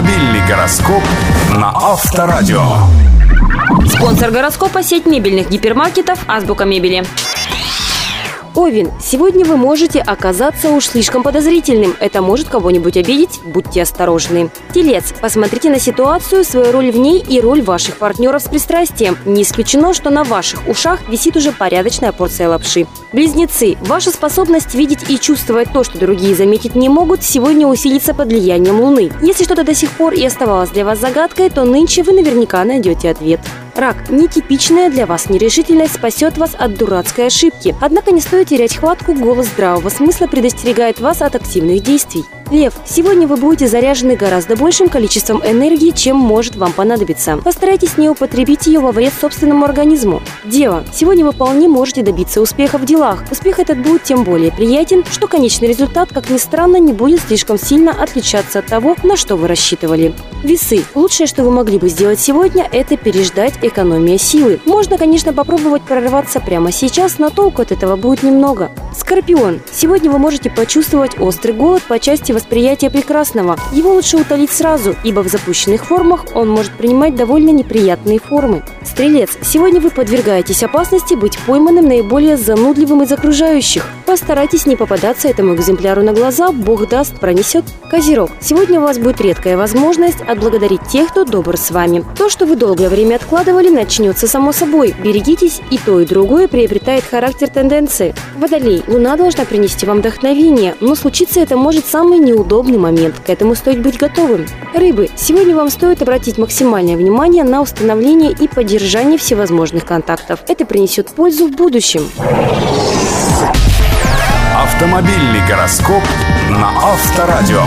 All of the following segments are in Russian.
Автомобильный гороскоп на Авторадио. Спонсор гороскопа – сеть мебельных гипермаркетов «Азбука мебели». Овен, сегодня вы можете оказаться уж слишком подозрительным. Это может кого-нибудь обидеть, будьте осторожны. Телец, посмотрите на ситуацию, свою роль в ней и роль ваших партнеров с пристрастием. Не исключено, что на ваших ушах висит уже порядочная порция лапши. Близнецы, ваша способность видеть и чувствовать то, что другие заметить не могут, сегодня усилится под влиянием Луны. Если что-то до сих пор и оставалось для вас загадкой, то нынче вы наверняка найдете ответ. Рак, нетипичная для вас нерешительность спасет вас от дурацкой ошибки. Однако не стоит терять хватку, голос здравого смысла предостерегает вас от активных действий. Лев, сегодня вы будете заряжены гораздо большим количеством энергии, чем может вам понадобиться. Постарайтесь не употребить ее во вред собственному организму. Дева, сегодня вы вполне можете добиться успеха в делах. Успех этот будет тем более приятен, что конечный результат, как ни странно, не будет слишком сильно отличаться от того, на что вы рассчитывали. Весы. Лучшее, что вы могли бы сделать сегодня, это переждать экономия силы. Можно, конечно, попробовать прорваться прямо сейчас, но толку от этого будет немного. Скорпион. Сегодня вы можете почувствовать острый голод по части восприятия прекрасного. Его лучше утолить сразу, ибо в запущенных формах он может принимать довольно неприятные формы. Стрелец, сегодня вы подвергаетесь опасности быть пойманным наиболее занудливым из окружающих. Постарайтесь не попадаться этому экземпляру на глаза, бог даст, пронесет. Козерог, сегодня у вас будет редкая возможность отблагодарить тех, кто добр с вами. То, что вы долгое время откладывали, начнется само собой. Берегитесь, и то, и другое приобретает характер тенденции. Водолей, луна должна принести вам вдохновение, но случиться это может самый неудобный момент. К этому стоит быть готовым. Рыбы, сегодня вам стоит обратить максимальное внимание на установление и поддержание всевозможных контактов. Это принесет пользу в будущем. Автомобильный гороскоп на Авторадио.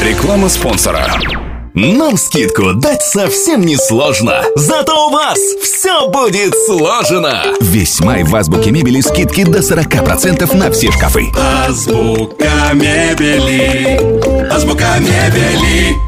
Реклама спонсора. Нам скидку дать совсем не сложно. Зато у вас все будет сложено. Весь май в Азбуке Мебели скидки до 40% на все шкафы. Азбука мебели. Азбука мебели.